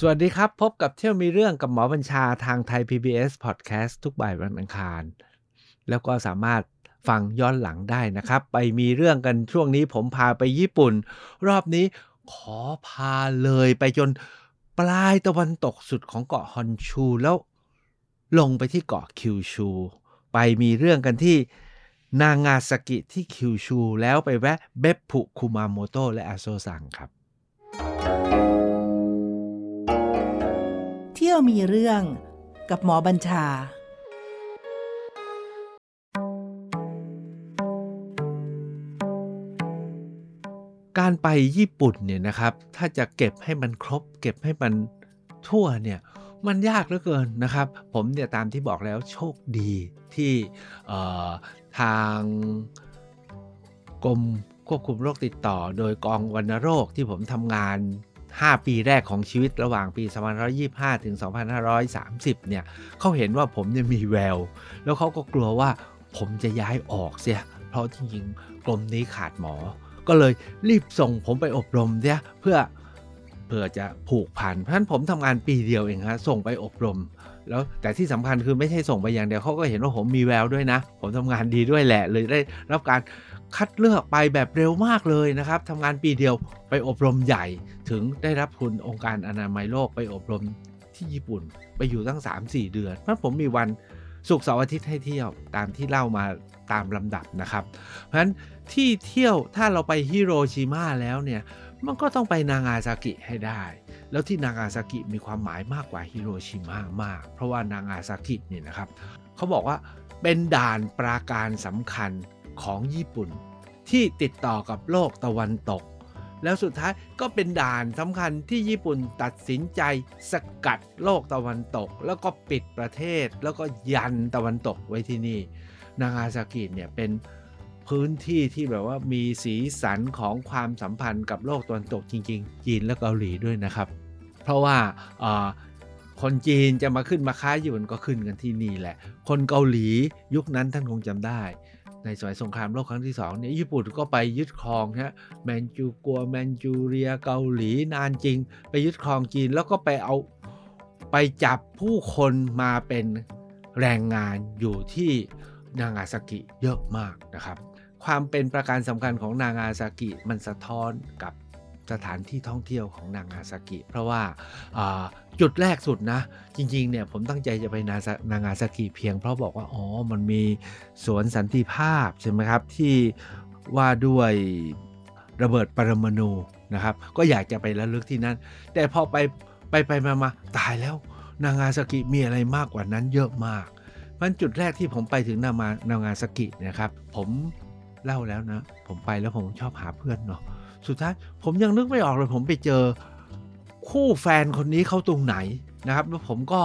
สวัสดีครับ พบกับเที่ยวมีเรื่องกับหมอบัญชาทางไทย PBS Podcast ทุกบ่ายวันอังคาร แล้วก็สามารถฟังย้อนหลังได้นะครับ ไปมีเรื่องกันช่วงนี้ผมพาไปญี่ปุ่น รอบนี้ขอพาเลยไปจนปลายตะวันตกสุดของเกาะฮอนชู แล้วลงไปที่เกาะคิวชู ไปมีเรื่องกันที่นางาซากิที่คิวชู แล้วไปแวะเบปพุคุมาโมโตะและอาโซซังครับ เที่ยวมีเรื่องกับหมอบัญชา การไปญี่ปุ่นเนี่ยนะครับ ถ้าจะเก็บให้มันครบ เก็บให้มันทั่วเนี่ยมันยากเหลือเกินนะครับ ผมเนี่ยตามที่บอกแล้วโชคดีที่ทางกรมควบคุมโรคติดต่อ โดยกองวัณโรคที่ผมทำงาน 5 ปีแรกของชีวิตระหว่างปี 2525 ถึง 2530 เนี่ยเขาเห็นว่าผมเนี่ยมีแวว แล้วเขาก็กลัวว่าผมจะย้ายออกเสีย เพราะจริงๆกรมนี้ขาดหมอ ก็เลยรีบส่งผมไปอบรมเนี่ยเพื่อ เพื่อจะผูกพันเพราะฉะนั้นผมทำงานปีเดียวเองฮะส่งไปอบรม แล้วแต่ที่สำคัญคือไม่ใช่ส่งไปอย่างเดียวเขาก็เห็นว่าผมมีแววด้วยนะ ผมทำงานดีด้วยแหละเลยได้รับการคัดเลือกไปแบบเร็วมากเลยนะครับทำงานปีเดียวไปอบรมใหญ่ถึงได้รับทุนองค์การอนามัยโลกไปอบรมที่ญี่ปุ่น ไปอยู่ตั้ง 3-4 เดือนเพราะผมมีวันศุกร์เสาร์อาทิตย์ให้เที่ยวตามที่เล่ามา ตามลำดับนะครับ เพราะฉะนั้นที่เที่ยวถ้าเราไปฮิโรชิมาแล้วเนี่ยมันก็ต้องไปนางาซากิให้ได้ แล้วที่นางาซากิมีความหมายมากกว่าฮิโรชิมามาก เพราะว่านางาซากิเนี่ยนะครับเขาบอกว่าเป็นด่านปราการสำคัญของญี่ปุ่น ที่ติดต่อกับโลกตะวันตก แล้วสุดท้ายก็เป็นด่านสำคัญที่ญี่ปุ่นตัดสินใจสกัดโลกตะวันตก แล้วก็ปิดประเทศแล้วก็ยันตะวันตกไว้ที่นี่ นางาซากิเนี่ยเป็นพื้นที่ที่แบบว่ามีสีสันของความสัมพันธ์กับโลกตะวันตกจริง ๆ จีนและเกาหลีด้วยนะครับ เพราะว่าคนจีนจะมาขึ้นมาค้าอยู่ก็ขึ้นกันที่นี่แหละ คนเกาหลียุคนั้นท่านคงจำได้ ในสมัยสงครามโลกครั้งที่สองเนี่ยญี่ปุ่นก็ไปยึดครองนะแมนจูกัวแมนจูเรียเกาหลีนานจริง ไปยึดครองจีนแล้วก็ไปเอาไปจับผู้คนมาเป็นแรงงานอยู่ที่ นางาซากิเยอะมากนะครับ ความเป็นประการสำคัญของนางาซากิมันสะท้อนกับสถานที่ท่องเที่ยวของนางาซากิ เพราะว่าจุดแรกสุดนะ จริงๆเนี่ยผมตั้งใจจะไปนานางาซากิเพียงเพราะบอกว่า อ๋อ มันมีสวนสันติภาพ ใช่ไหมครับ ที่ว่าด้วยระเบิดปรมาณูนะครับ ก็อยากจะไประลึกที่นั่นแต่พอไปไปไปมามาตายแล้วนางาซากิมีอะไรมากกว่านั้นเยอะมาก มันจุดแรกที่ผมไปถึงนามานางาซากินะครับ ผมเล่าแล้วนะ ผมไปแล้วผมชอบหาเพื่อนเนาะสุดท้ายผมยังนึกไม่ออกเลยผมไปเจอคู่แฟนคนนี้เขาตรงไหนนะครับ แล้วผมก็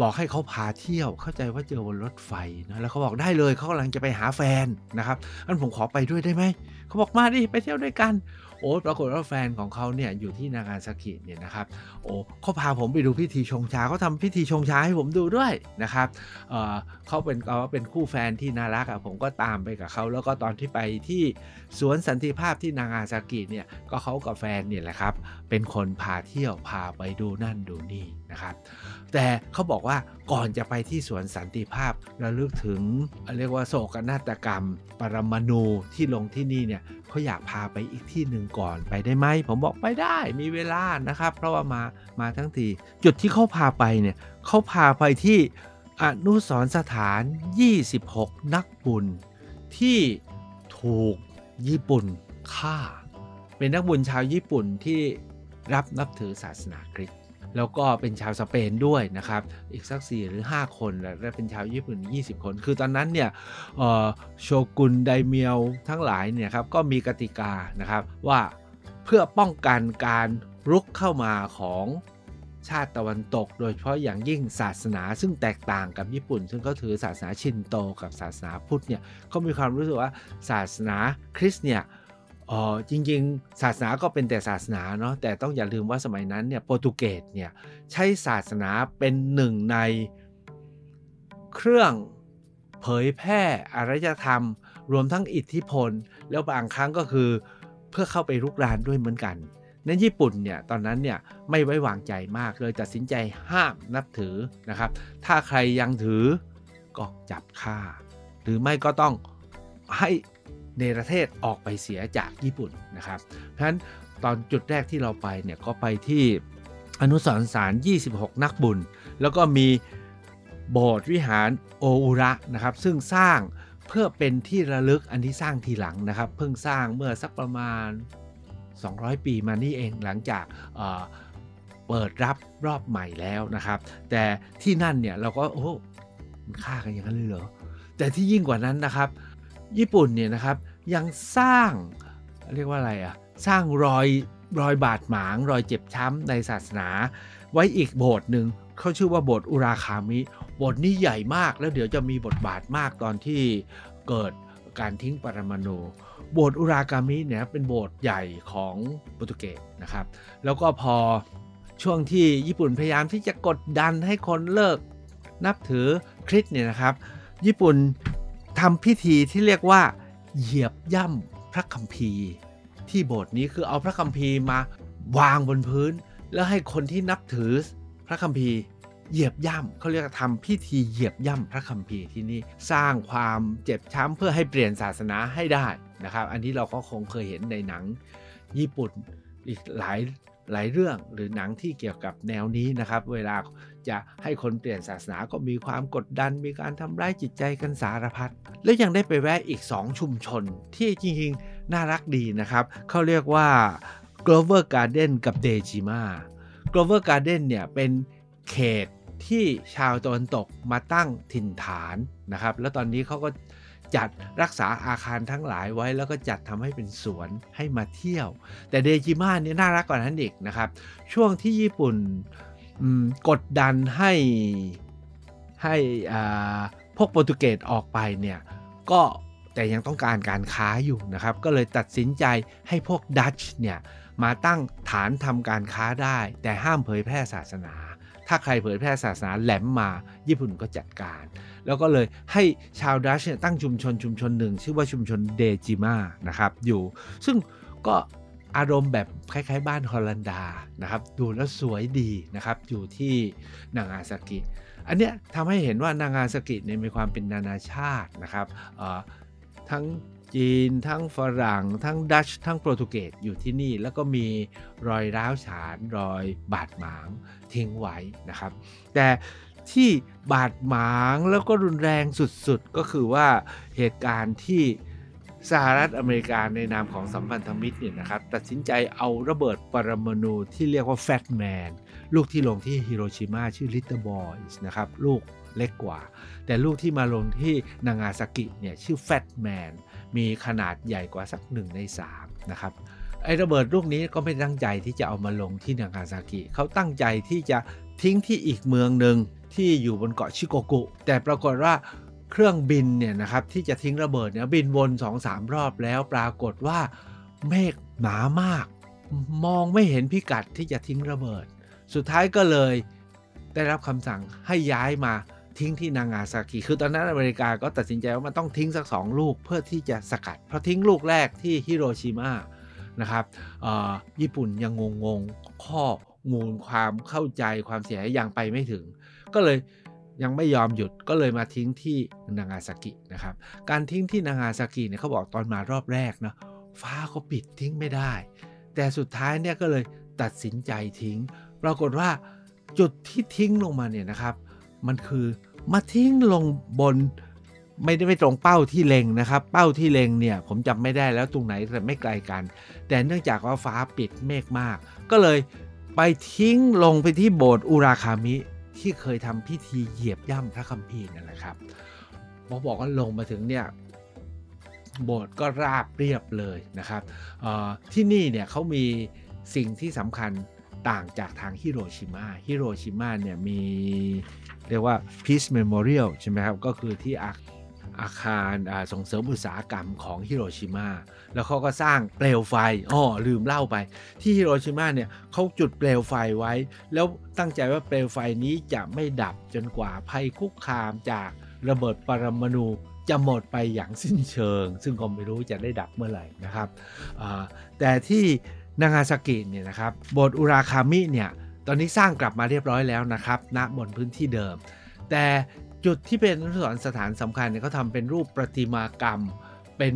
บอกให้เขาพาเที่ยว เข้าใจว่าเจอบนรถไฟนะแล้วเขาบอกได้เลยเขากำลังจะไปหาแฟนนะครับอันผมขอไปด้วยได้ไหมเขาบอกมาดิไปเที่ยวด้วยกัน โอ้ปรากฏว่าแฟนของเขาเนี่ยอยู่ที่นางาซากิเนี่ยนะครับโอ้เขาพาผมไปดูพิธีชงชาเขาทำพิธีชงชาให้ผมดูด้วยนะครับเเขาเป็นเขาเป็นคู่แฟนที่น่ารักอะผมก็ตามไปกับเขาแล้วก็ตอนที่ไปที่สวนสันติภาพที่นางาซากิเนี่ยก็เขากับแฟนเนี่ยแหละครับเป็นคนพาเที่ยวพาไปดูนั่นดูนี่นะครับ แต่เขาบอกว่าก่อนจะไปที่สวนสันติภาพระลึกถึงเรียกว่าโศกนาฏกรรม ปรมาณูที่ลงที่นี่เนี่ยเขาอยากพาไปอีกที่หนึ่งก่อนไปได้ไหมผมบอกไปได้มีเวลานะครับ เพราะว่ามามาทั้งทีจุดที่เขาพาไปเนี่ยเขาพาไปที่อนุสรสถาน 26 นักบุญ ที่ถูกญี่ปุ่นฆ่า เป็นนักบุญชาวญี่ปุ่นที่รับนับถือศาสนาคริสต์ แล้วก็เป็นชาวสเปนด้วยนะครับ อีกสักสี่หรือ 5 คนและเป็นชาวญี่ปุ่น 20 คน คือตอนนั้นเนี่ยโชกุนไดเมียวทั้งหลายเนี่ยครับก็มีกติกานะครับว่าเพื่อป้องกันการรุกเข้ามาของชาติตะวันตก โดยเฉพาะอย่างยิ่งศาสนาซึ่งแตกต่างกับญี่ปุ่น ซึ่งเขาถือศาสนาชินโตกับศาสนาพุทธเนี่ยเขามีความรู้สึกว่าศาสนาคริสต์เนี่ย อ๋อจริงๆ ศาสนาก็เป็นแต่ศาสนาเนาะแต่ต้องอย่าลืมว่าสมัยนั้นเนี่ยโปรตุเกสเนี่ยใช้ศาสนาเป็นหนึ่งในเครื่องเผยแพร่อารยธรรม รวมทั้งอิทธิพล แล้วบางครั้งก็คือเพื่อเข้าไปรุกรานด้วยเหมือนกันจนั้นญี่ปุ่นเนี่ยตอนนั้นเนี่ยไม่ไว้วางใจมากเลยตัดสินใจห้ามนับถือนะครับ ถ้าใครยังถือก็จับฆ่า หรือไม่ก็ต้องให้ เนรเทศออกไปเสียจากญี่ปุ่นนะครับ เพราะฉะนั้นตอนจุดแรกที่เราไปเนี่ยก็ไปที่อนุสรณ์สาร 26 นักบุญ แล้วก็มีโบสถ์วิหารโออุระนะครับ ซึ่งสร้างเพื่อเป็นที่ระลึกอันที่สร้างทีหลังนะครับ เพิ่งสร้างเมื่อสักประมาณ 200 ปีมานี่เองหลังจากเเปิดรับรอบใหม่แล้วนะครับ แต่ที่นั่นเนี่ยเราก็โอ้มันฆ่ากันอย่างนั้นเลยเหรอแต่ที่ยิ่งกว่านั้นนะครับ ญี่ปุ่นเนี่ยนะครับยังสร้างเรียกว่าอะไรอะสร้างรอยรอยบาดหมาง รอยเจ็บช้ำในศาสนา ไว้อีกโบสถ์หนึ่งเขาชื่อว่าโบสถ์อุราคามิ โบสถ์นี้ใหญ่มากแล้วเดี๋ยวจะมีบทบาทมากตอนที่เกิดการทิ้งปรมาณูโบสถ์อุรากามิเนี่ยเป็นโบสถ์ใหญ่ของโปรตุเกสนะครับ แล้วก็พอช่วงที่ญี่ปุ่นพยายามที่จะกดดันให้คนเลิกนับถือคริสต์เนี่ยนะครับ ญี่ปุ่น ทำพิธีที่เรียกว่า เหยียบย่ำพระคัมภีร์ ที่โบสถ์นี้คือเอาพระคัมภีร์มาวางบนพื้น แล้วให้คนที่นับถือพระคัมภีร์เหยียบย่ำเขาเรียกทำพิธีเหยียบย่ำพระคัมภีร์ที่นี่สร้างความเจ็บช้ำเพื่อให้เปลี่ยนศาสนาให้ได้นะครับ อันนี้เราก็คงเคยเห็นในหนังญี่ปุ่นอีกหลายหลายเรื่องหรือหนังที่เกี่ยวกับแนวนี้นะครับ เวลา จะให้คนเปลี่ยนศาสนาก็มีความกดดัน มีการทำร้ายจิตใจกันสารพัดแล้วยังได้ไปแวะอีก 2 ชุมชน ที่จริงๆ น่ารักดีนะครับ เขาเรียกว่า Glover Garden กับ Dejima Glover Garden เนี่ยเป็นเขตที่ชาวตะวันตกมาตั้งถิ่นฐานนะครับ แล้วตอนนี้เขาก็จัดรักษาอาคารทั้งหลายไว้แล้วก็จัดทำให้เป็นสวนให้มาเที่ยว แต่เดจิมาเนี่ยน่ารักกว่านั้นอีกนะครับ ช่วงที่ญี่ปุ่น กดดันให้ให้พวกโปรตุเกสออกไปเนี่ยก็แต่ยังต้องการการค้าอยู่นะครับ ก็เลยตัดสินใจให้พวกดัตช์เนี่ยมาตั้งฐานทำการค้าได้ แต่ห้ามเผยแพร่ศาสนา ถ้าใครเผยแพร่ศาสนาแหลมมาญี่ปุ่นก็จัดการ แล้วก็เลยให้ชาวดัชเนี่ยตั้งชุมชนชุมชนหนึ่ง ชื่อว่าชุมชนเดจิมานะครับอยู่ ซึ่งก็ อารมณ์แบบคล้ายๆ บ้านฮอลันดานะครับ ดูแล้วสวยดีนะครับ อยู่ที่นางาซากิ อันเนี้ยทำให้เห็นว่านางาซากิเนี่ยมีความเป็นนานาชาตินะครับทั้งจีนทั้งฝรั่ง ทั้งดัชทั้งโปรตุเกสอยู่ที่นี่ แล้วก็มีรอยร้าวฉานรอยบาดหมางทิ้งไว้นะครับ แต่ที่บาดหมางแล้วก็รุนแรงสุดๆ ก็คือว่าเหตุการณ์ที่ สหรัฐอเมริกาในนามของสัมพันธมิตรเนี่ยนะครับตัดสินใจเอาระเบิดปรมาณูที่เรียกว่าแฟตแมนลูกที่ลงที่ฮิโรชิมาชื่อลิตเติ้ลบอยส์นะครับลูกเล็กกว่า แต่ลูกที่มาลงที่นางาซากิเนี่ยชื่อแฟตแมนมีขนาดใหญ่กว่าสักหนึ่งใน3นะครับไอ้ระเบิดลูกนี้ก็ไม่ตั้งใจที่จะเอามาลงที่นางาซากิเขาตั้งใจที่จะทิ้งที่อีกเมืองหนึ่งที่อยู่บนเกาะชิโกกุ แต่ปรากฏว่า เครื่องบินเนี่ยนะครับที่จะทิ้งระเบิดเนี่ยบินวน2-3รอบแล้วปรากฏว่าเมฆหนามาก มองไม่เห็นพิกัดที่จะทิ้งระเบิด สุดท้ายก็เลยได้รับคำสั่งให้ย้ายมาทิ้งที่นางาซากิคือตอนนั้นอเมริกาก็ตัดสินใจว่ามันต้องทิ้งสักสองลูกเพื่อที่จะสกัด เพราะทิ้งลูกแรกที่ฮิโรชิมานะครับญี่ปุ่นยังงงงข้อมูลความเข้าใจความเสียหายยังไปไม่ถึง ก็เลย ยังไม่ยอมหยุดก็เลยมาทิ้งที่นางาซากินะครับ การทิ้งที่นางาซากิเนี่ยเขาบอกตอนมารอบแรกนะฟ้าเขาปิดทิ้งไม่ได้ แต่สุดท้ายเนี่ยก็เลยตัดสินใจทิ้ง ปรากฏว่าจุดที่ทิ้งลงมาเนี่ยนะครับ มันคือมาทิ้งลงบนไม่ได้ไม่ตรงเป้าที่เล็งนะครับ เป้าที่เล็งเนี่ยผมจำไม่ได้แล้วตรงไหนแต่ไม่ไกลกัน แต่เนื่องจากว่าฟ้าปิดเมฆมาก ก็เลยไปทิ้งลงไปที่โบสถ์อุราคามิ ที่เคยทำพิธีเหยียบย่ำพระคัมภีร์นั่นแหละครับพอบอกว่าลงมาถึงเนี่ยโบสถ์ก็ราบเรียบเลยนะครับที่นี่เนี่ยเขามีสิ่งที่สำคัญต่างจากทางฮิโรชิมาฮิโรชิมาเนี่ยมีเรียกว่า Peace Memorial ใช่ไหมครับ ก็คือที่อา อาคารส่งเสริมอุตสาหกรรมของฮิโรชิมาแล้วเขาก็สร้างเปลวไฟอ๋อลืมเล่าไป ที่ฮิโรชิมาเนี่ยเขาจุดเปลวไฟไว้ แล้วตั้งใจว่าเปลวไฟนี้จะไม่ดับจนกว่าภัยคุกคามจากระเบิดปรมาณูจะหมดไปอย่างสิ้นเชิง ซึ่งก็ไม่รู้จะได้ดับเมื่อไหร่นะครับแต่ที่นางาซากิเนี่ยนะครับโบสถ์อุราคามิเนี่ยตอนนี้สร้างกลับมาเรียบร้อยแล้วนะครับณบนพื้นที่เดิม แต่ จุดที่เป็นอนุสรณ์สถานสำคัญเนี่ยเขาทำเป็นรูปประติมากรรม เป็น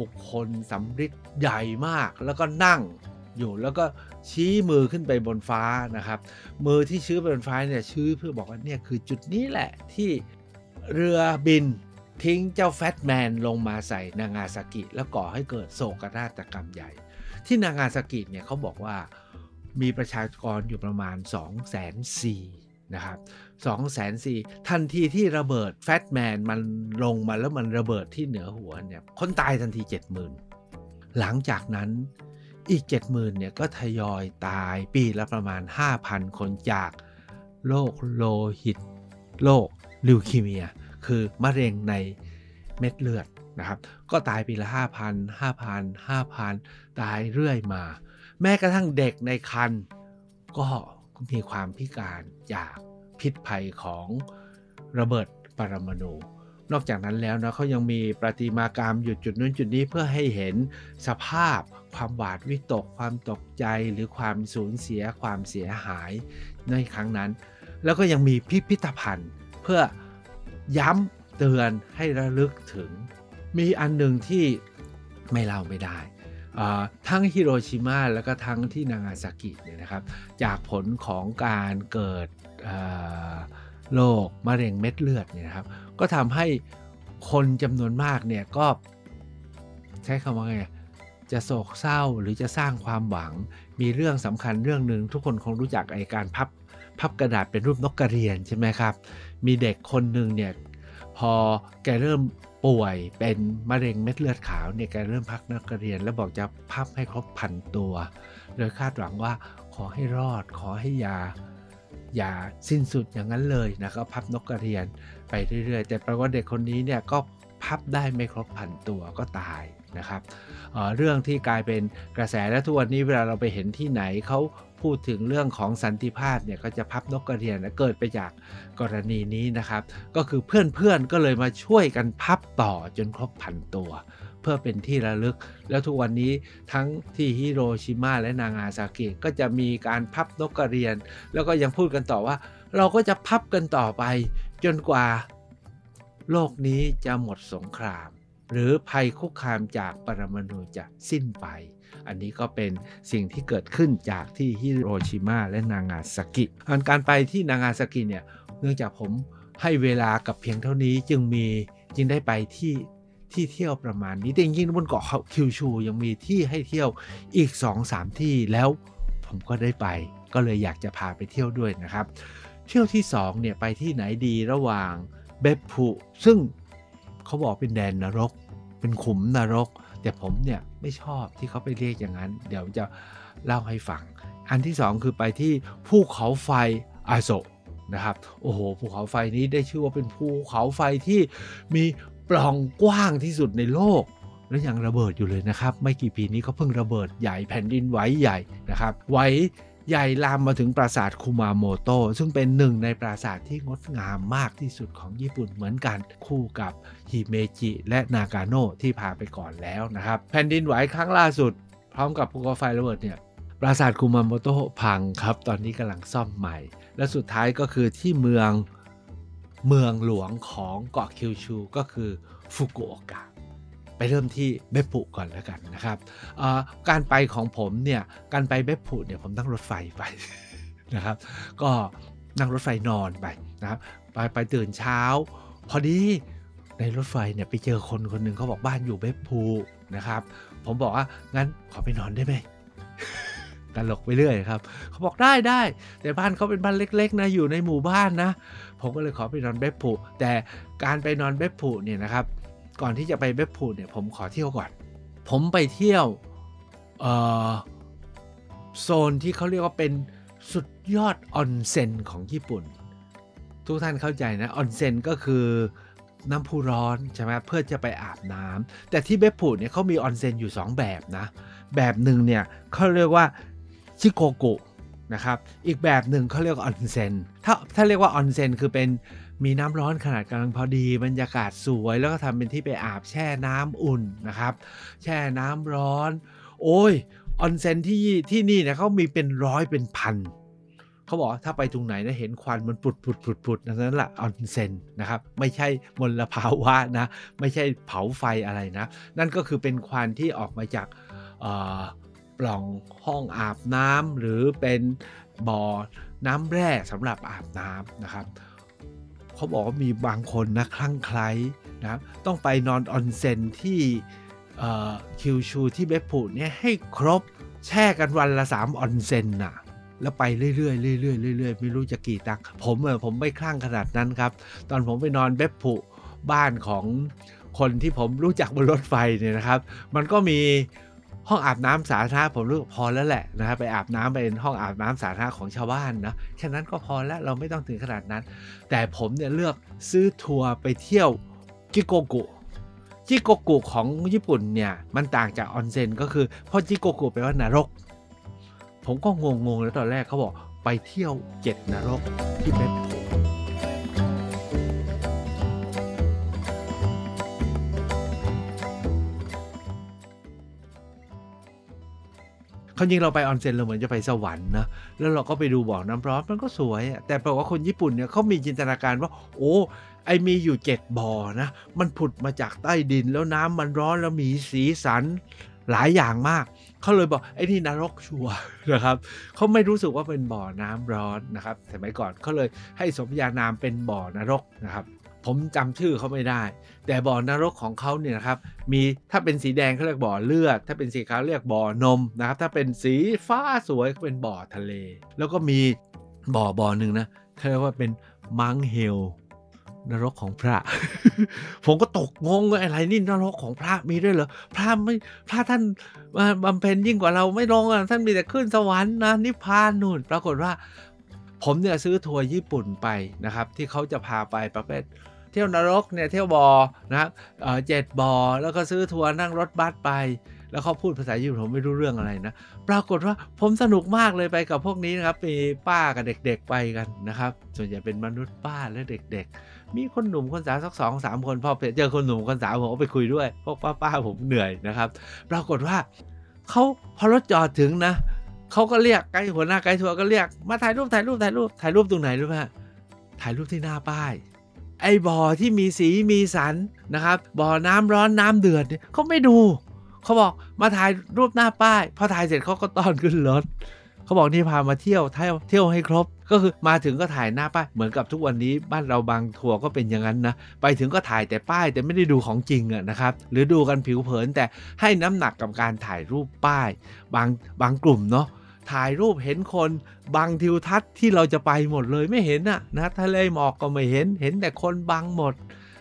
บุคคลสำริดใหญ่มาก แล้วก็นั่งอยู่แล้วก็ชี้มือขึ้นไปบนฟ้านะครับ มือที่ชี้ไปบนฟ้าเนี่ยชี้เพื่อบอกว่าเนี่ยคือจุดนี้แหละที่เรือบินทิ้งเจ้าแฟตแมนลงมาใส่นางาซากิ แล้วก่อให้เกิดโศกนาฏกรรมใหญ่ ที่นางาซากิเนี่ยเขาบอกว่ามีประชากรอยู่ประมาณ2 4 0 0 0นะครับ 2 4 0 0 0ทันทีที่ระเบิดแฟตแมนมันลงมาแล้วมันระเบิดที่เหนือหัวเนี่ยคนตายทันที 70,000 หลังจากนั้นอีก 70,000เนี่ยก็ทยอยตายปีละประมาณ 5,000 คนจากโรคโลหิตโรคลิวคีเมีย คือมะเร็งในเม็ดเลือดนะครับ ก็ตายปีละ 5,000 5,000 5,000 ตายเรื่อยมา แม้กระทั่งเด็กในคันก็มีความพิการจาก พิษภัยของระเบิดปรมาณูนอกจากนั้นแล้วนะเขายังมีประติมากรรมหยุดจุดนู้นจุดนี้เพื่อให้เห็นสภาพ ความหวาดวิตก ความตกใจหรือความสูญเสียความเสียหายในครั้งนั้น แล้วก็ยังมีพิพิธภัณฑ์ เพื่อย้ำเตือนให้ระลึกถึง มีอันหนึ่งที่ไม่เล่าไม่ได้ทั้งฮิโรชิมาแล้วก็ทั้งที่นางาซากิเนี่ยนะครับ จากผลของการเกิด โรคมะเร็งเม็ดเลือดเนี่ยครับ ก็ทำให้คนจำนวนมากเนี่ยก็ ใช้คำว่าไงจะโศกเศร้าหรือจะสร้างความหวัง มีเรื่องสำคัญเรื่องหนึ่งทุกคนคงรู้จักไอการพับพับกระดาษเป็นรูปนกกระเรียนใช่ไหมครับ มีเด็กคนหนึ่งเนี่ยพอแกเริ่มป่วยเป็นมะเร็งเม็ดเลือดขาวเนี่ยแกเริ่มพักนักเรียน แล้วบอกจะพับให้ครบพันตัว โดยคาดหวังว่าขอให้รอดขอให้ยา อย่าสิ้นสุดอย่างนั้นเลยนะครับพับนกกระเรียนไปเรื่อยๆ แต่ปรากฏเด็กคนนี้เนี่ยก็พับได้ไม่ครบพันตัวก็ตายนะครับเเรื่องที่กลายเป็นกระแสและทุกวันนี้เวลาเราไปเห็นที่ไหนเขาพูดถึงเรื่องของสันติภาพเนี่ยก็จะพับนกกระเรียนเกิดไปจากกรณีนี้นะครับ ก็คือเพื่อนๆก็เลยมาช่วยกันพับต่อจนครบพันตัว เพื่อเป็นที่ระลึก แล้วทุกวันนี้ทั้งที่ฮิโรชิมาและนางาซากิก็จะมีการพับนกกระเรียน แล้วก็ยังพูดกันต่อว่า เราก็จะพับกันต่อไป จนกว่า โลกนี้จะหมดสงคราม หรือภัยคุกคามจากปรมาณูจะสิ้นไป อันนี้ก็เป็นสิ่งที่เกิดขึ้นจากที่ฮิโรชิมาและนางาซากิอันการไปที่นางาซากิเนี่ยเนื่องจากผมให้เวลากับเพียงเท่านี้จึงมีจึงได้ไปที่ ที่เที่ยวประมาณนี้แต่จริงๆบนเกาะคิวชูยังมีที่ให้เที่ยวอีก 2-3 ที่แล้วผมก็ได้ไป ก็เลยอยากจะพาไปเที่ยวด้วยนะครับ เที่ยวที่2เนี่ยไปที่ไหนดีระหว่างเบปพุซึ่งเขาบอกเป็นแดนนรก เป็นขุมนรก แต่ผมเนี่ยไม่ชอบที่เขาไปเรียกอย่างนั้น เดี๋ยวจะเล่าให้ฟัง อันที่สองคือไปที่ภูเขาไฟอาโซนะครับ โอ้โห ภูเขาไฟนี้ได้ชื่อว่าเป็นภูเขาไฟที่มี ปล่องกว้างที่สุดในโลก และยังระเบิดอยู่เลยนะครับ ไม่กี่ปีนี้ก็เพิ่งระเบิดใหญ่แผ่นดินไหวใหญ่นะครับไหวใหญ่ลามมาถึงปราสาทคุมาโมโตะซึ่งเป็นหนึ่งในปราสาทที่งดงามมากที่สุดของญี่ปุ่นเหมือนกันคู่กับฮิเมจิและนากาโนะที่พาไปก่อนแล้วนะครับ แผ่นดินไหวครั้งล่าสุด พร้อมกับภูเขาไฟระเบิดเนี่ยปราสาทคุมาโมโตะพังครับ ตอนนี้กำลังซ่อมใหม่ และสุดท้ายก็คือที่เมือง เมืองหลวงของเกาะคิวชูก็คือฟุกุโอกะไปเริ่มที่เบปุก่อนแล้วกันนะครับการไปของผมเนี่ยการไปเบปุเนี่ยผมนั่งรถไฟไปนะครับ ก็นั่งรถไฟนอนไปนะครับไปไปตื่นเช้า พอดีในรถไฟเนี่ยไปเจอคนคนหนึ่งเขาบอกบ้านอยู่เบปปุนะครับ ผมบอกว่างั้นขอไปนอนได้ไหมกันหลกไปเรื่อยครับ เขาบอกได้ได้ แต่บ้านเขาเป็นบ้านเล็ก ๆ นะ อยู่ในหมู่บ้านนะ ผมก็เลยขอไปนอนเบปปุแต่การไปนอนเบปปุเนี่ยนะครับ ก่อนที่จะไปเบปพูเนี่ยผมขอเที่ยวก่อน ผมไปเที่ยวโซนที่เขาเรียกว่าเป็นสุดยอดออนเซ็นของญี่ปุ่น ทุกท่านเข้าใจนะออนเซ็นก็คือน้ำพุร้อนใช่ไหมเพื่อจะไปอาบน้ำแต่ที่เบปปุเนี่ยเขามีออนเซ็นอยู่ 2 แบบนะ แบบหนึ่งเนี่ยเขาเรียกว่าจิโกกุ นะครับ อีกแบบหนึ่งเขาเรียกว่าออนเซ็นถ้าถ้าเรียกว่าออนเซ็นคือเป็นมีน้ำร้อนขนาดกำลังพอดีบรรยากาศสวยแล้วก็ทำเป็นที่ไปอาบแช่น้ำอุ่นนะครับ แช่น้ำร้อน โอ้ยออนเซนที่ที่นี่เนี่ยเขามีเป็นร้อยเป็นพันเขาบอกถ้าไปตรงไหนนะเห็นควันมันปุดปุดปุดปุดนั่นแหละออนเซนนะครับไม่ใช่มลภาวะนะ ไม่ใช่เผาไฟอะไรนะ นั่นก็คือเป็นควันที่ออกมาจากอ ปล่องห้องอาบน้ำหรือเป็นบ่อน้ำแร่สำหรับอาบน้ำนะครับเขาบอกว่ามีบางคนนะคลั่งไคล้นะครับต้องไปนอนออนเซ็นที่คิวชูที่เบปูเนี่ยให้ครบแช่กันวันละ 3 ออนเซ็นน่ะแล้วไปเรื่อยๆเรื่อยๆเรื่อยๆไม่รู้จะกี่ตักผมเออผมไม่คลั่งขนาดนั้นครับ ตอนผมไปนอนเบปูบ้านของคนที่ผมรู้จักบนรถไฟเนี่ยนะครับ มันก็มี ห้องอาบน้ำสาธารณะผมรู้พอแล้วแหละนะครับไปอาบน้ำเป็นห้องอาบน้ำสาธารณะของชาวบ้านนะแค่นั้นก็พอแล้วเราไม่ต้องถึงขนาดนั้น แต่ผมเนี่ยเลือกซื้อทัวร์ไปเที่ยวจิโกกุจิโกกุของญี่ปุ่นเนี่ยมันต่างจากออนเซ็นก็คือเพราะจิโกกุแปลว่านรก ผมก็งงๆแล้วตอนแรกเขาบอกไปเที่ยวเจ็ดนรกที่เบปโพ ความจริงเราไปออนเซ็นเราเหมือนจะไปสวรรค์นะแล้วเราก็ไปดูบ่อน้ำร้อนมันก็สวยแต่แปลว่าคนญี่ปุ่นเนี่ยเขามีจินตนาการว่า โอ้ไอมีอยู่เจ็ดบ่อนะมันผุดมาจากใต้ดินแล้วน้ำมันร้อนแล้วมีสีสันหลายอย่างมากเขาเลยบอกไอ้นี่นรกชัวนะครับเขาไม่รู้สึกว่าเป็นบ่อน้ำร้อนนะครับสมัยก่อนเขาเลยให้สมญานามเป็นบ่อนรกนะครับ ผมจำชื่อเขาไม่ได้ แต่บ่อนรกของเขาเนี่ยนะครับมีถ้าเป็นสีแดงเขาเรียกบ่อเลือด ถ้าเป็นสีขาวเรียกบ่อนมนะครับถ้าเป็นสีฟ้าสวยเป็นบ่อทะเล แล้วก็มีบ่อบ่อหนึ่งนะเขาเรียกว่าเป็นมังเฮลนรกของพระ ผมก็ตกงงอะไรนี่นรกของพระมีด้วยเหรอพระไม่พระท่านบำเพ็ญยิ่งกว่าเราไม่ลงอะท่านมีแต่ขึ้นสวรรค์นะนิพพานนู่น ปรากฏว่า ผมเนี่ยซื้อทัวร์ญี่ปุ่นไปนะครับ ที่เขาจะพาไปประเภท เที่ยวนรกเนี่ยเที่ยวบอนะครับเจ็ดบอแล้วก็ซื้อทัวร์นั่งรถบัสไป แล้วเขาพูดภาษาญี่ปุ่นผมไม่รู้เรื่องอะไรนะ ปรากฏว่าผมสนุกมากเลยไปกับพวกนี้นะครับมีป้ากับเด็กๆไปกันนะครับ ส่วนใหญ่เป็นมนุษย์ป้าและเด็ก ๆ มีคนหนุ่มคนสาวสักสองสามคนพอเจอคนหนุ่มคนสาวผมก็ไปคุยด้วยพวกป้าๆผมเหนื่อยนะครับ ปรากฏว่าเขาพอรถจอดถึงนะเขาก็เรียกไกด์หัวหน้าไกด์ทัวร์ก็เรียกมาถ่ายรูปถ่ายรูปถ่ายรูปถ่ายรูปตรงไหนรู้ไหมฮะถ่ายรูปที่หน้าป้าย ไอ้บ่อที่มีสีมีสันนะครับบ่อน้ำร้อนน้ำเดือดเนี่ยเขาไม่ดูเขาบอกมาถ่ายรูปหน้าป้าย พอถ่ายเสร็จเขาก็ต้อนขึ้นรถเขาบอกนี่พามาเที่ยวเที่ยวเที่ยวให้ครบ ก็คือมาถึงก็ถ่ายหน้าป้ายเหมือนกับทุกวันนี้บ้านเราบางทัวร์ก็เป็นอย่างนั้นนะไปถึงก็ถ่ายแต่ป้ายแต่ไม่ได้ดูของจริงอะนะครับหรือดูกันผิวเผินแต่ให้น้ำหนักกับการถ่ายรูปป้าย บางบางกลุ่มเนาะ ถ่ายรูปเห็นคนบางทิวทัศน์ที่เราจะไปหมดเลยไม่เห็นอะนะทะเลหมอกก็ไม่เห็นเห็นแต่คนบางหมด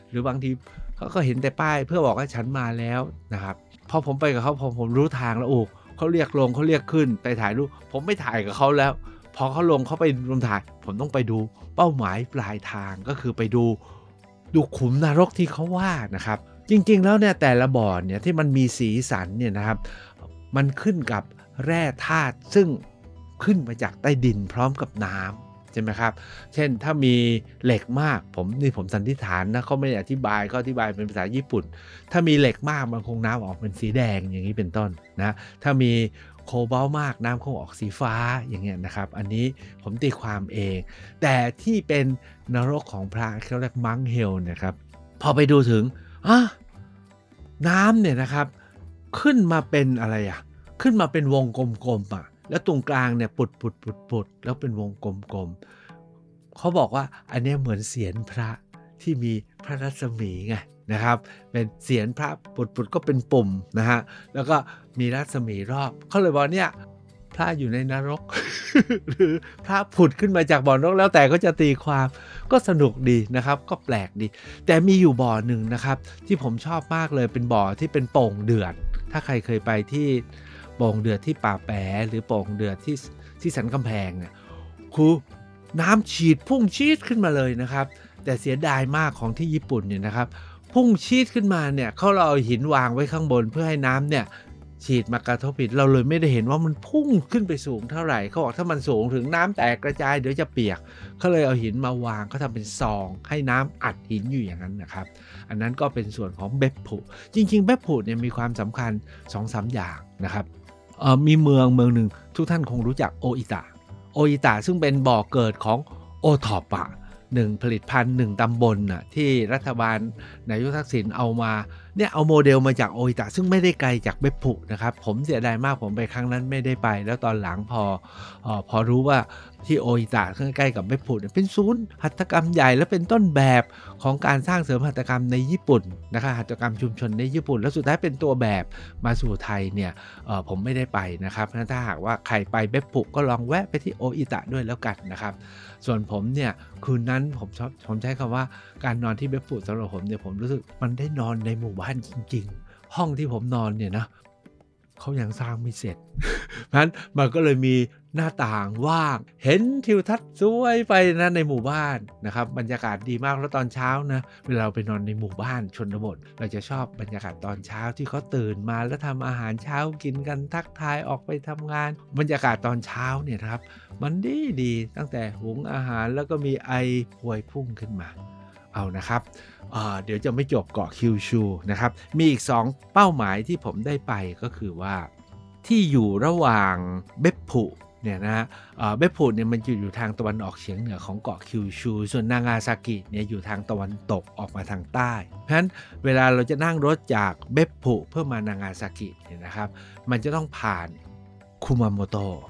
หรือบางทีเขาก็เห็นแต่ป้ายเพื่อบอกว่าฉันมาแล้วนะครับพอผมไปกับเขาพอผมรู้ทางแล้วโอ้เขาเรียกลงเขาเรียกขึ้นไปถ่ายรูปผมไม่ถ่ายกับเขาแล้ว พอเขาลงเขาไปรวมถ่าย ผมต้องไปดูเป้าหมายปลายทางก็คือไปดูดูขุมนรกที่เขาว่านะครับ จริงๆแล้วเนี่ยแต่ละบ่อเนี่ยที่มันมีสีสันเนี่ยนะครับ มันขึ้นกับ แร่ธาตุซึ่งขึ้นมาจากใต้ดินพร้อมกับน้ำใช่ไหมครับ เช่นถ้ามีเหล็กมากผมนี่ผมสันนิษฐานนะเขาไม่ได้อธิบายเขาอธิบายเป็นภาษาญี่ปุ่น ถ้ามีเหล็กมากมันคงน้ำออกเป็นสีแดงอย่างนี้เป็นต้นนะถ้ามีโคบอลต์มากน้ำคงออกสีฟ้าอย่างเงี้ยนะครับ อันนี้ผมตีความเอง แต่ที่เป็นนรกของพระเขาเรียกมังเฮลนะครับ พอไปดูถึงอะน้ำเนี่ยนะครับ ขึ้นมาเป็นอะไรอะ ขึ้นมาเป็นวงกลมๆอะแล้วตรงกลางเนี่ยปุดปุดปุดปุดแล้วเป็นวงกลมๆเขาบอกว่าอันนี้เหมือนเสียนพระที่มีพระรัศมีไงนะครับ เป็นเสียนพระปุดปุดก็เป็นปุ่มนะฮะแล้วก็มีรัศมีรอบเขาเลยบอกเนี่ยพระอยู่ในนรก หรือพระผุดขึ้นมาจากบ่อนรกแล้วแต่ก็จะตีความก็สนุกดีนะครับ ก็แปลกดี แต่มีอยู่บ่อหนึ่งนะครับ ที่ผมชอบมากเลยเป็นบ่อที่เป็นโป่งเดือด ถ้าใครเคยไปที่ โป่งเดือดที่ป่าแปะหรือโป่งเดือดที่ที่สันกำแพงเนี่ยคือน้ำฉีดพุ่งชีดขึ้นมาเลยนะครับ แต่เสียดายมากของที่ญี่ปุ่นเนี่ยนะครับ พุ่งชีดขึ้นมาเนี่ยเขาเราเอาหินวางไว้ข้างบนเพื่อให้น้ำเนี่ยฉีดมากระทบผิดเราเลยไม่ได้เห็นว่ามันพุ่งขึ้นไปสูงเท่าไหร่เขาบอกถ้ามันสูงถึงน้ำแตกกระจายเดี๋ยวจะเปียกเขาเลยเอาหินมาวางเขาทำเป็นซอง ให้น้ำอัดหินอยู่อย่างนั้นนะครับ อันนั้นก็เป็นส่วนของเบปผูจริง ๆ เบปผูเนี่ยมีความสำคัญ2อสอย่างนะครับ มีเมืองเมืองหนึ่งทุกท่านคงรู้จักโออิตะโออิตะซึ่งเป็นบ่อเกิดของโอทอปะหนึ่งผลิตภัณฑ์หนึ่งตำบลน่ะที่รัฐบาลนายกทักษิณเอามา เนี่ยเอาโมเดลมาจากโออิตะซึ่งไม่ได้ไกลจากเบปผุนะครับ ผมเสียดายมากผมไปครั้งนั้นไม่ได้ไป แล้วตอนหลังพออพอรู้ว่าที่โออิตะใกล้ๆกับเบปผุเป็นศูนย์หัตถกรรมใหญ่และเป็นต้นแบบของการสร้างเสริมหัตถกรรมในญี่ปุ่นนะครับหัตถกรรมชุมชนในญี่ปุ่น แล้วสุดท้ายเป็นตัวแบบมาสู่ไทยเนี่ยผมไม่ได้ไปนะครับงั้นถ้าหากว่าใครไปเบปผุก็ลองแวะไปที่โออิตะด้วยแล้วกันนะครับส่วนผมเนี่ยคืนนั้นผมชอบผมใช้คำว่าการนอนที่เบฟฟูดสำหรับผมเนี่ยผมรู้สึกมันได้นอนในหมู่บ้านจริง ๆ ห้องที่ผมนอนเนี่ยนะเขายังสร้างไม่เสร็จเพราะฉะนั้นมันก็เลยมีหน้าต่างว่าง เห็นทิวทัศน์สวยไปนะในหมู่บ้านนะครับบรรยากาศดีมากแล้วตอนเช้านะเวลาไปนอนในหมู่บ้านชนบท เราจะชอบบรรยากาศตอนเช้าที่เขาตื่นมาแล้วทำอาหารเช้ากินกันทักทายออกไปทำงาน บรรยากาศตอนเช้าเนี่ยครับ มันดีดีตั้งแต่หุงอาหารแล้วก็มีไอพวยพุ่งขึ้นมา เอานะครับอ่าเดี๋ยวจะไม่จบเกาะคิวชูนะครับ มีอีก 2 เป้าหมายที่ผมได้ไปก็คือว่าที่อยู่ระหว่างเบปผุเนี่ยนะฮะเบปผุเนี่ยมันอยู่อยู่ทางตะวันออกเฉียงเหนือของเกาะคิวชู ส่วนนางาซากิเนี่ยอยู่ทางตะวันตกออกมาทางใต้ เพราะฉะนั้นเวลาเราจะนั่งรถจากเบปผุเพื่อมานางาซากิเนี่ยนะครับ มันจะต้องผ่านคุมาโมโตะ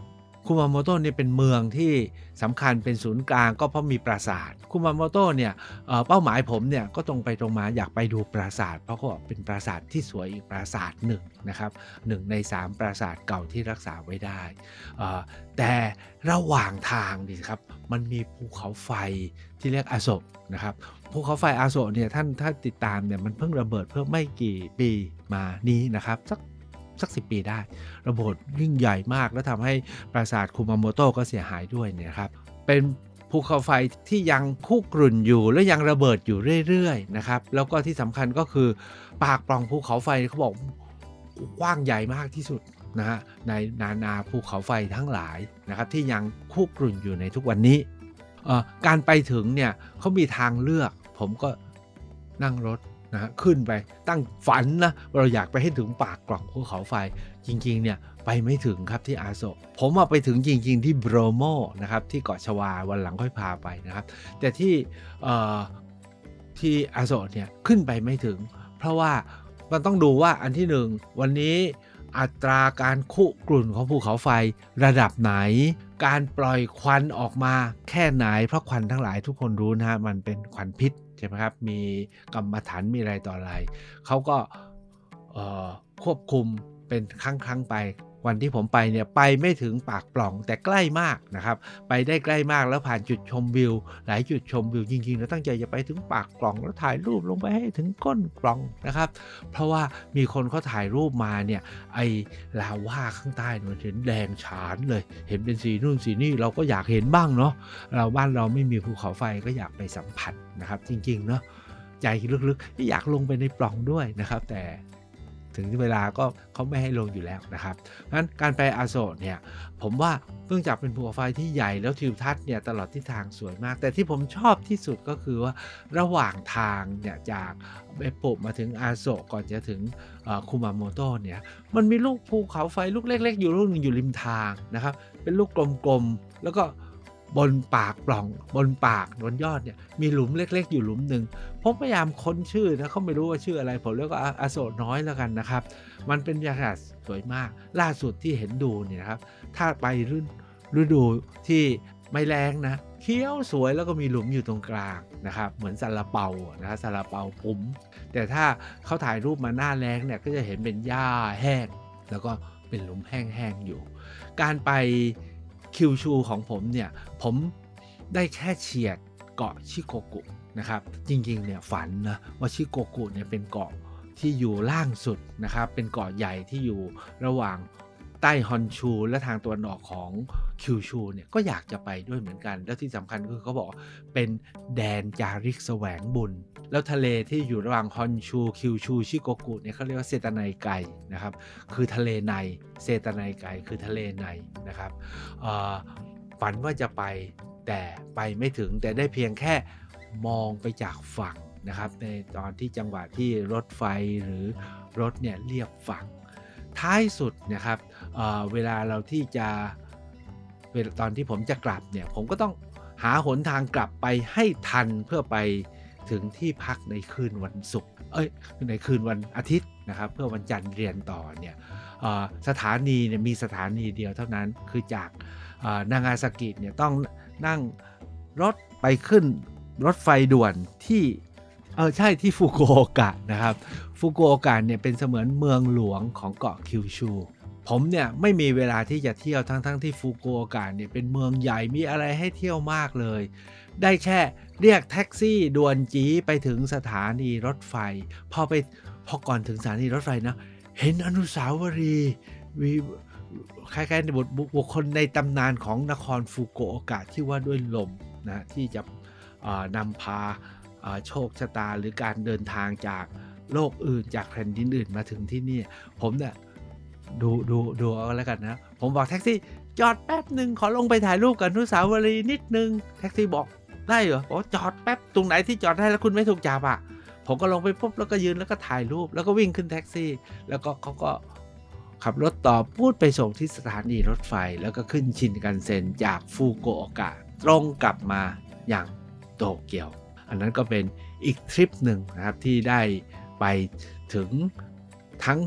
คุมาโมโตะเนี่ยเป็นเมืองที่สำคัญเป็นศูนย์กลางก็เพราะมีปราสาทคุมาโมโตะเนี่ยเเป้าหมายผมเนี่ยก็ตรงไปตรงมาอยากไปดูปราสาท เพราะว่าเป็นปราสาทที่สวยอีกปราสาทหนึ่งนะครับหนึ่งในสามปราสาทเก่าที่รักษาไว้ได้ แต่ระหว่างทางดิครับมันมีภูเขาไฟที่เรียกอาโศกนะครับภูเขาไฟอาโศกเนี่ยท่านถ้าติดตามเนี่ยมันเพิ่งระเบิดเพิ่มไม่กี่ปีมานี้นะครับสัก สักสิปีได้ ระเบิดยิ่งใหญ่มาก แล้วทำให้ปราสาทคุมาโมโตะก็เสียหายด้วยเนี่ยครับเป็นภูเขาไฟที่ยังคุกรุ่นอยู่และยังระเบิดอยู่เรื่อยๆนะครับแล้วก็ที่สำคัญก็คือปากปล่องภูเขาไฟเขาบอกกว้างใหญ่มากที่สุดนะฮะในนานาภูเขาไฟทั้งหลายนะครับที่ยังคุกรุ่นอยู่ในทุกวันนี้การไปถึงเนี่ยเขามีทางเลือก ผมก็นั่งรถ นะฮะขึ้นไปตั้งฝันนะเราอยากไปให้ถึงปากกล่องภูเขาไฟ จริงๆเนี่ยไปไม่ถึงครับที่อาโศกผมมาไปถึงจริง ๆ ที่โบรโมนะครับที่เกาะชวาวันหลังค่อยพาไปนะครับ แต่ที่ที่อาโศกเนี่ยขึ้นไปไม่ถึง เพราะว่ามันต้องดูว่าอันที่หนึ่งวันนี้อัตราการคุกรุ่นของภูเขาไฟระดับไหน การปล่อยควันออกมาแค่ไหน เพราะควันทั้งหลายทุกคนรู้นะฮะมันเป็นควันพิษ ใช่ไหมครับ มีกรรมฐานมีอะไรต่ออะไรเขาก็ควบคุมเป็นครั้งครั้งๆไป วันที่ผมไปเนี่ยไปไม่ถึงปากปล่องแต่ใกล้มากนะครับ ไปได้ใกล้มากแล้วผ่านจุดชมวิว หลายจุดชมวิวจริงๆเราตั้งใจจะไปถึงปากกล่องแล้วถ่ายรูปลงไปให้ถึงก้นกล่องนะครับ เพราะว่ามีคนเขาถ่ายรูปมาเนี่ยไอ้ลาว่าข้างใต้มันเห็นแดงฉานเลย เห็นเป็นสีนู่นสีนี่เราก็อยากเห็นบ้างเนาะเราบ้านเราไม่มีภูเขาไฟก็อยากไปสัมผัสนะครับ จริงๆเนาะใจลึกๆอยากลงไปในปล่องด้วยนะครับ แต่ ถึงเวลาก็เขาไม่ให้ลงอยู่แล้วนะครับเพราะฉะนั้นการไปอาโซเนี่ยผมว่าเนื่องจากเป็นภูเขาไฟที่ใหญ่แล้วทิวทัศน์เนี่ยตลอดที่ทางสวยมาก แต่ที่ผมชอบที่สุดก็คือว่าระหว่างทางเนี่ยจากเบโปมาถึงอาโซก่อนจะถึงคุมาโมโตเนี่ยมันมีลูกภูเขาไฟลูกเล็ก ๆ อยู่ลูกหนึงอยู่ริมทางนะครับเป็นลูกกลมๆแล้วก็ บนปากปล่อง บนปากบนยอดเนี่ยมีหลุมเล็ก ๆ อยู่หลุมหนึ่งผมพยายามค้นชื่อนะเขาไม่รู้ว่าชื่ออะไรผมเรียกว่าอโศกน้อยแล้วกันนะครับ มันเป็นบรรยากาศสวยมาก ล่าสุดที่เห็นดูเนี่ยนะครับ ถ้าไปฤดูฤดูที่ไม่แรงนะเขียวสวยแล้วก็มีหลุมอยู่ตรงกลางนะครับ เหมือนซาลาเปาอะนะซาลาเปาปุ๋มแต่ถ้าเขาถ่ายรูปมาหน้าแรงเนี่ยก็จะเห็นเป็นหญ้าแห้ง แล้วก็เป็นหลุมแห้งๆอยู่ การไป คิวชูของผมเนี่ย ผมได้แค่เฉียดเกาะชิโกกุนะครับ จริงๆเนี่ยฝันนะว่าชิโกกุเนี่ยเป็นเกาะที่อยู่ล่างสุดนะครับ เป็นเกาะใหญ่ที่อยู่ระหว่างใต้ฮอนชูและทางตะวันออกของคิวชูเนี่ยก็อยากจะไปด้วยเหมือนกัน แล้วที่สำคัญก็คือเขาบอกเป็นแดนจาริกแสวงบุญ แล้วทะเลที่อยู่ระหว่างฮอนชู คิวชู ชิโกกุเนี่ยเขาเรียกว่าเซตาไนไกนะครับ คือทะเลในเซตาไนไกคือทะเลในนะครับฝันว่าจะไปแต่ไปไม่ถึงแต่ได้เพียงแค่มองไปจากฝั่งนะครับ ในตอนที่จังหวะที่รถไฟหรือรถเนี่ยเรียบฝั่ง ท้ายสุดนะครับเเวลาเราที่จะตอนที่ผมจะกลับเนี่ยผมก็ต้องหาหนทางกลับไปให้ทันเพื่อไป ถึงที่พักในคืนวันศุกร์เอ้ยในคืนวันอาทิตย์นะครับ เพื่อวันจันทร์เรียนต่อเนี่ยสถานีเนี่ยมีสถานีเดียวเท่านั้นคือจากนางาซากิเนี่ยต้องนั่งรถไปขึ้นรถไฟด่วนที่เออใช่ที่ฟุกุโอกะนะครับฟุกุโอกะเนี่ยเป็นเสมือนเมืองหลวงของเกาะคิวชูผมเนี่ยไม่มีเวลาที่จะเที่ยวทั้งๆทที่ฟุกุโอกะเนี่ยเป็นเมืองใหญ่มีอะไรให้เที่ยวมากเลย ได้แค่เรียกแท็กซี่ด่วนจีไปถึงสถานีรถไฟ พอไปพอก่อนถึงสถานีรถไฟนะเห็นอนุสาวรีย์มีคล้ายๆในบทบุคคลในตำนานของนครฟุกุโอกะที่ว่าด้วยลมนะที่จะนำพาโชคชะตาหรือการเดินทางจากโลกอื่นจากแผ่นดินอื่นมาถึงที่นี่ ผมเนี่ยดูดูดูเอาแล้วกันนะ ผมบอกแท็กซี่จอดแป๊บหนึ่งขอลงไปถ่ายรูปกับอนุสาวรีย์นิดนึง แท็กซี่บอก ได้เหรอบอกว่าจอดแป๊บตรงไหนที่จอดได้แล้วคุณไม่ถูกจับอะ ผมก็ลงไปปุ๊บแล้วก็ยืนแล้วก็ถ่ายรูป แล้วก็วิ่งขึ้นแท็กซี่ แล้วก็เขาก็ขับรถต่อพูดไปส่งที่สถานีรถไฟแล้วก็ขึ้นชินกันเซ็นจากฟูโกโอกะ ตรงกลับมาอย่างโตเกียว อันนั้นก็เป็นอีกทริปหนึ่งนะครับที่ได้ไปถึงทั้ง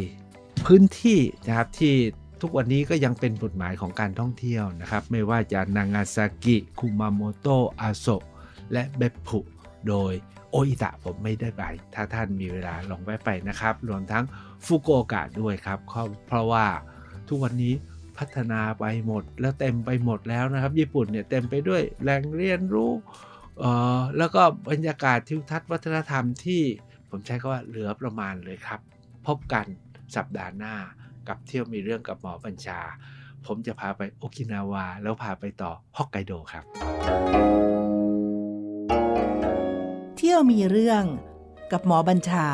4 พื้นที่นะครับที่ ทุกวันนี้ก็ยังเป็นจุดหมายของการท่องเที่ยวนะครับ ไม่ว่าจะนางาซากิคุมาโมโตะอาโซะและเบปุโดยโออิตะผมไม่ได้ไป ถ้าท่านมีเวลาลองแวะไปนะครับ รวมทั้งฟุกุโอกะด้วยครับ เพราะว่าทุกวันนี้พัฒนาไปหมดแล้วเต็มไปหมดแล้วนะครับ ญี่ปุ่นเนี่ยเต็มไปด้วยแหล่งเรียนรู้แล้วก็บรรยากาศทิวทัศน์วัฒนธรรมที่ผมใช้คำว่าเหลือประมาณเลยครับ พบกันสัปดาห์หน้า กับเที่ยวมีเรื่องกับหมอบัญชา ผมจะพาไปโอกินาวา แล้วพาไปต่อฮอกไกโดครับ เที่ยวมีเรื่องกับหมอบัญชา